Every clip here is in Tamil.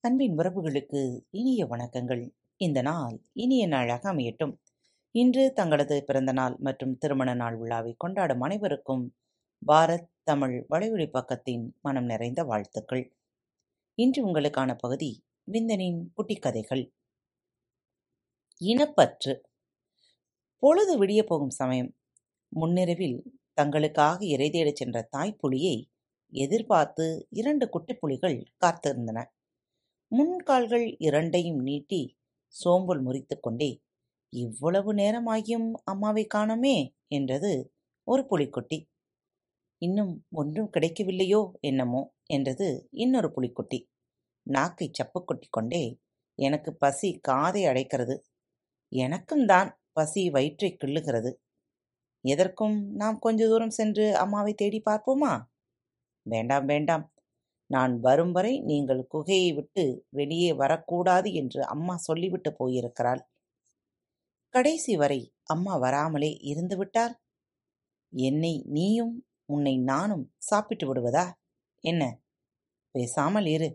அன்பின் உறவுகளுக்கு இனிய வணக்கங்கள். இந்த நாள் இனிய நாளாக அமையட்டும். இன்று தங்களது பிறந்த நாள் மற்றும் திருமண நாள் விழாவை கொண்டாடும் அனைவருக்கும் பாரத் தமிழ் வலையொலி பக்கத்தின் மனம் நிறைந்த வாழ்த்துக்கள். இன்று உங்களுக்கான பகுதி விந்தனின் குட்டி கதைகள் இனப்பற்று. பொழுது விடிய போகும் சமயம். முன்னிரவில் தங்களுக்காக இறை தேடச் சென்ற தாய்ப்புலியை எதிர்பார்த்து இரண்டு குட்டிப்புலிகள் காத்திருந்தன. முன்கால்கள் இரண்டையும் நீட்டி சோம்பல் முறித்துக்கொண்டே இவ்வளவு நேரமாகியும் அம்மாவை காணோமே? என்றது ஒரு புலிக்குட்டி. இன்னும் ஒன்றும் கிடைக்கவில்லையோ என்னமோ? என்றது இன்னொரு புலிக்குட்டி. நாக்கை சப்பு கொட்டி கொண்டே எனக்கு பசி காதை அடைக்கிறது. எனக்கும் தான் பசி வயிற்றை கிள்ளுகிறது. எதற்கும் நாம் கொஞ்ச தூரம் சென்று அம்மாவை தேடி பார்ப்போமா? வேண்டாம் வேண்டாம். நான் வரும் வரை நீங்கள் குகையை விட்டு வெளியே வரக்கூடாது என்று அம்மா சொல்லிவிட்டு போயிருக்கிறாள். கடைசி வரை அம்மா வராமலே இருந்துவிட்டால் என்னை நீயும் உன்னை நானும் சாப்பிட்டு விடுவதா? என்ன? பேசாமல் இரு.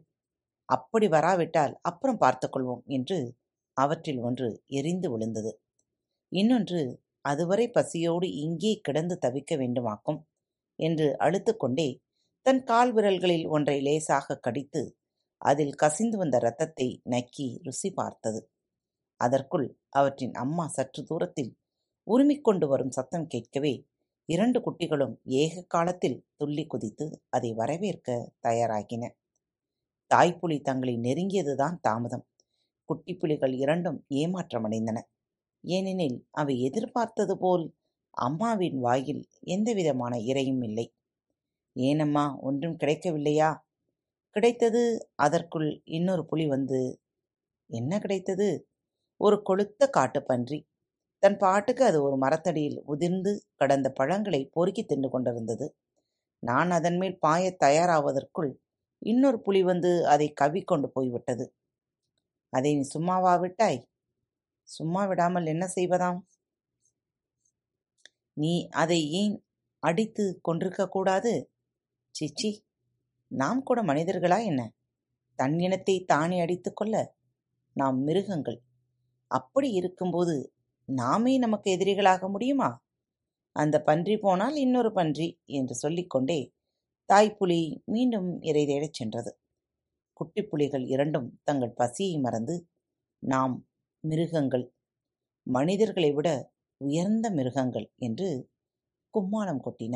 அப்படி வராவிட்டால் அப்புறம் பார்த்துக்கொள்வோம் என்று அவற்றில் ஒன்று எரிந்து விழுந்தது. இன்னொன்று அதுவரை பசியோடு இங்கே கிடந்து தவிக்க வேண்டுமாக்கும்? என்று அழுத்துக்கொண்டே தன் கால் விரல்களில் ஒன்றை லேசாக கடித்து அதில் கசிந்து வந்த இரத்தத்தை நக்கி ருசி பார்த்தது. அதற்குள் அவற்றின் அம்மா சற்று தூரத்தில் உருமிக் கொண்டு வரும் சத்தம் கேட்கவே இரண்டு குட்டிகளும் ஏக காலத்தில் துள்ளி குதித்து அதை வரவேற்க தயாராகின. தாய்ப்புலி தங்களை நெருங்கியதுதான் தாமதம். குட்டி புலிகள் இரண்டும் ஏமாற்றமடைந்தன ஏனெனில் அவை எதிர்பார்த்தது போல் அம்மாவின் வாயில் எந்தவிதமான இரையும் இல்லை. ஏனம்மா ஒன்றும் கிடைக்கவில்லையா? கிடைத்தது அதற்குள் இன்னொரு புலி வந்து என்ன கிடைத்தது? ஒரு கொளுத்த காட்டுப்பன்றி தன் பாட்டுக்கு அது ஒரு மரத்தடியில் உதிர்ந்து கடந்த பழங்களை பொறுக்கி தின்று கொண்டிருந்தது. நான் அதன் மேல் பாய தயாராவதற்குள் இன்னொரு புலி வந்து அதை கவிக்கொண்டு போய்விட்டது. அதை நீ சும்மாவா விட்டாய்? சும்மா விடாமல் என்ன செய்வதாம்? நீ அதை ஏன் அடித்து கொண்டிருக்க கூடாது? சீச்சி நாம் கூட மனிதர்களா என்ன? தன் இனத்தை தானே அடித்துக்கொள்ள நாம் மிருகங்கள். அப்படி இருக்கும்போது நாமே நமக்கு எதிரிகளாக முடியுமா? அந்த பன்றி போனால் இன்னொரு பன்றி என்று சொல்லிக்கொண்டே தாய்ப்புலி மீண்டும் இறை தேடச் சென்றது. குட்டி புலிகள் இரண்டும் தங்கள் பசியை மறந்து நாம் மிருகங்கள். மனிதர்களை விட உயர்ந்த மிருகங்கள் என்று கும்மாளம் கொட்டின.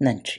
நன்றி